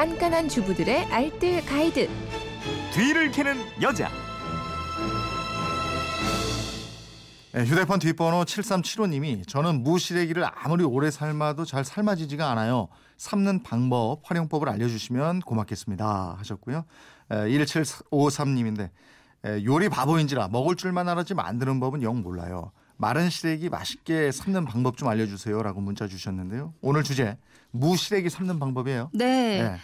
깐깐한 주부들의 알뜰 가이드. 뒤를 캐는 여자. 네, 휴대폰 뒷번호 7375님이 저는 무시래기를 아무리 오래 삶아도 잘 삶아지지가 않아요. 삶는 방법, 활용법을 알려주시면 고맙겠습니다. 하셨고요. 1753님인데 요리 바보인지라 먹을 줄만 알았지 만드는 법은 영 몰라요. 마른 시래기 맛있게 삶는 방법 좀 알려주세요라고 문자 주셨는데요. 오늘 주제 무시래기 삶는 방법이에요. 네. 네.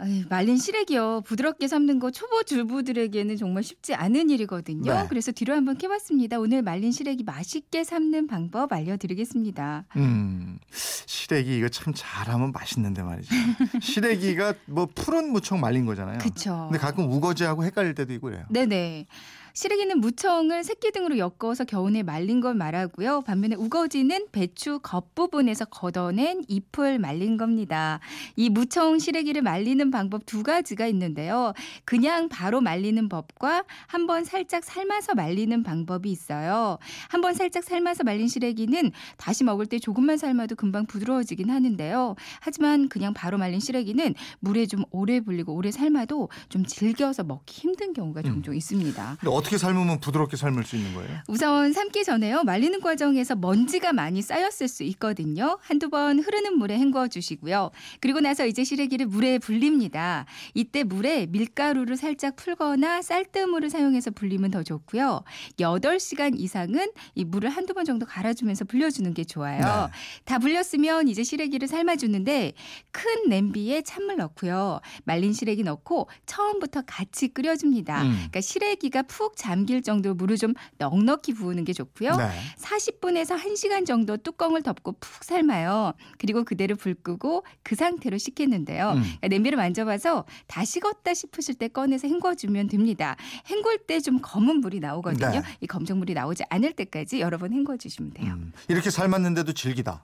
아이, 말린 시래기요. 부드럽게 삶는 거 초보 주부들에게는 정말 쉽지 않은 일이거든요. 네. 그래서 뒤로 한번 캐봤습니다. 오늘 말린 시래기 맛있게 삶는 방법 알려드리겠습니다. 음, 시래기 이거 참 잘하면 맛있는데 말이죠. 시래기가 뭐 푸른 무청 말린 거잖아요. 그쵸. 근데 가끔 우거지하고 헷갈릴 때도 있고 그래요. 네네. 시래기는 무청을 새끼 등으로 엮어서 겨우내 말린 걸 말하고요. 반면에 우거지는 배추 겉부분에서 걷어낸 잎을 말린 겁니다. 이 무청 시래기를 말리는 방법 두 가지가 있는데요. 그냥 바로 말리는 법과 한번 살짝 삶아서 말리는 방법이 있어요. 한번 살짝 삶아서 말린 시래기는 다시 먹을 때 조금만 삶아도 금방 부드러워지긴 하는데요. 하지만 그냥 바로 말린 시래기는 물에 좀 오래 불리고 오래 삶아도 좀 질겨서 먹기 힘든 경우가 종종 있습니다. 어떻게 삶으면 부드럽게 삶을 수 있는 거예요? 우선 삶기 전에요. 말리는 과정에서 먼지가 많이 쌓였을 수 있거든요. 한두 번 흐르는 물에 헹궈 주시고요. 그리고 나서 이제 시래기를 물에 불립니다. 이때 물에 밀가루를 살짝 풀거나 쌀뜨물을 사용해서 불리면 더 좋고요. 8시간 이상은 이 물을 한두 번 정도 갈아주면서 불려주는 게 좋아요. 네. 다 불렸으면 이제 시래기를 삶아주는데 큰 냄비에 찬물 넣고요. 말린 시래기 넣고 처음부터 같이 끓여줍니다. 음. 그러니까 시래기가 푹 잠길 정도로 물을 좀 넉넉히 부으는 게 좋고요. 네. 40분에서 1시간 정도 뚜껑을 덮고 푹 삶아요. 그리고 그대로 불 끄고 그 상태로 식히는데요. 음. 그러니까 냄비를 만져봐서 다 식었다 싶으실 때 꺼내서 헹궈주면 됩니다. hen굴 때 좀 검은 물이 나오거든요. 네. 이 검정 물이 나오지 않을 때까지 여러 번 헹궈주시면 돼요. 음. 이렇게 삶았는데도 질기다.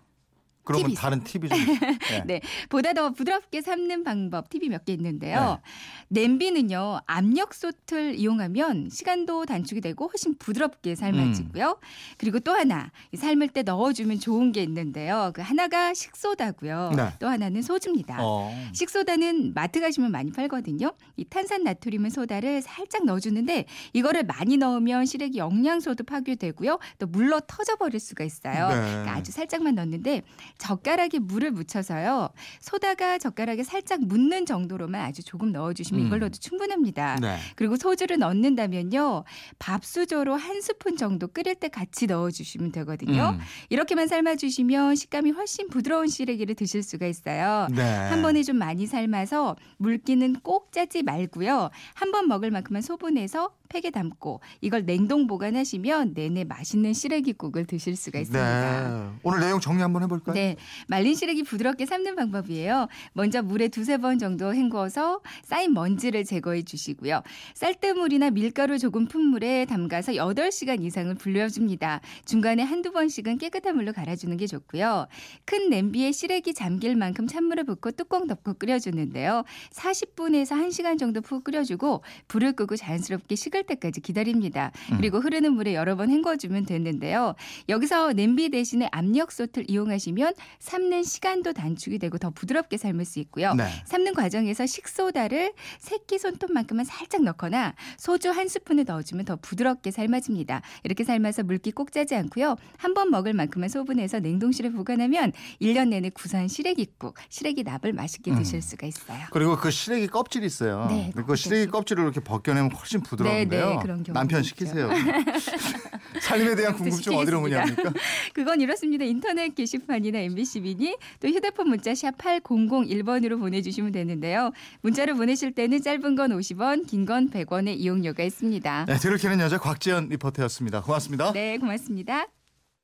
그러면 팁이 다른 팁이 좀. 네. 네, 보다 더 부드럽게 삶는 방법 팁이 몇 개 있는데요. 냄비는요 압력 솥을 이용하면 시간도 단축이 되고 훨씬 부드럽게 삶아지고요. 그리고 또 하나 이 삶을 때 넣어주면 좋은 게 있는데요. 그 하나가 식소다고요. 네. 또 하나는 소주입니다. 어. 식소다는 마트 가시면 많이 팔거든요. 이 탄산 나트륨 소다를 살짝 넣어주는데 이거를 많이 넣으면 시래기 영양소도 파괴되고요. 또 물러 터져버릴 수가 있어요. 네. 그러니까 아주 살짝만 넣는데 젓가락에 물을 묻혀서요. 소다가 젓가락에 살짝 묻는 정도로만 아주 조금 넣어주시면 음. 이걸로도 충분합니다. 네. 그리고 소주를 넣는다면요. 밥수저로 한 스푼 정도 끓일 때 같이 넣어주시면 되거든요. 음. 이렇게만 삶아주시면 식감이 훨씬 부드러운 시래기를 드실 수가 있어요. 네. 한 번에 좀 많이 삶아서 물기는 꼭 짜지 말고요. 한 번 먹을 만큼만 소분해서 팩에 담고 이걸 냉동 보관하시면 내내 맛있는 시래기국을 드실 수가 있습니다. 네. 오늘 내용 정리 한번 해볼까요? 네, 말린 시래기 부드럽게 삶는 방법이에요. 먼저 물에 두세 번 정도 헹궈서 쌓인 먼지를 제거해 주시고요. 쌀뜨물이나 밀가루 조금 푼 물에 담가서 8시간 이상을 불려줍니다. 중간에 한두 번씩은 깨끗한 물로 갈아주는 게 좋고요. 큰 냄비에 시래기 잠길 만큼 찬물을 붓고 뚜껑 덮고 끓여주는데요. 40분에서 1시간 정도 푹 끓여주고 불을 끄고 자연스럽게 식을 때까지 기다립니다. 그리고 흐르는 물에 여러 번 헹궈주면 되는데요. 여기서 냄비 대신에 압력솥을 이용하시면 삶는 시간도 단축이 되고 더 부드럽게 삶을 수 있고요. 네. 삶는 과정에서 식소다를 새끼 손톱만큼만 살짝 넣거나 소주 한 스푼을 넣어주면 더 부드럽게 삶아집니다. 이렇게 삶아서 물기 꼭 짜지 않고요. 한 번 먹을 만큼만 소분해서 냉동실에 보관하면 1년 내내 구수한 시래기국, 시래기 납을 맛있게 음. 드실 수가 있어요. 그리고 그 시래기 껍질이 있어요. 네, 그. 시래기 껍질을 이렇게 벗겨내면 훨씬 부드러운데요. 네, 네, 그런 경우도 남편. 시키세요. 살림에 대한 궁금증 어디로. 문의합니까? 그건 이렇습니다. 인터넷 게시판이나 MBC 미니 또 휴대폰 문자 샵 8001번으로 보내주시면 되는데요. 문자를 보내실 때는 짧은 건 50원, 긴 건 100원의 이용료가 있습니다. 네, 들을 캐는 여자 곽지연 리포터였습니다. 고맙습니다. 네, 고맙습니다.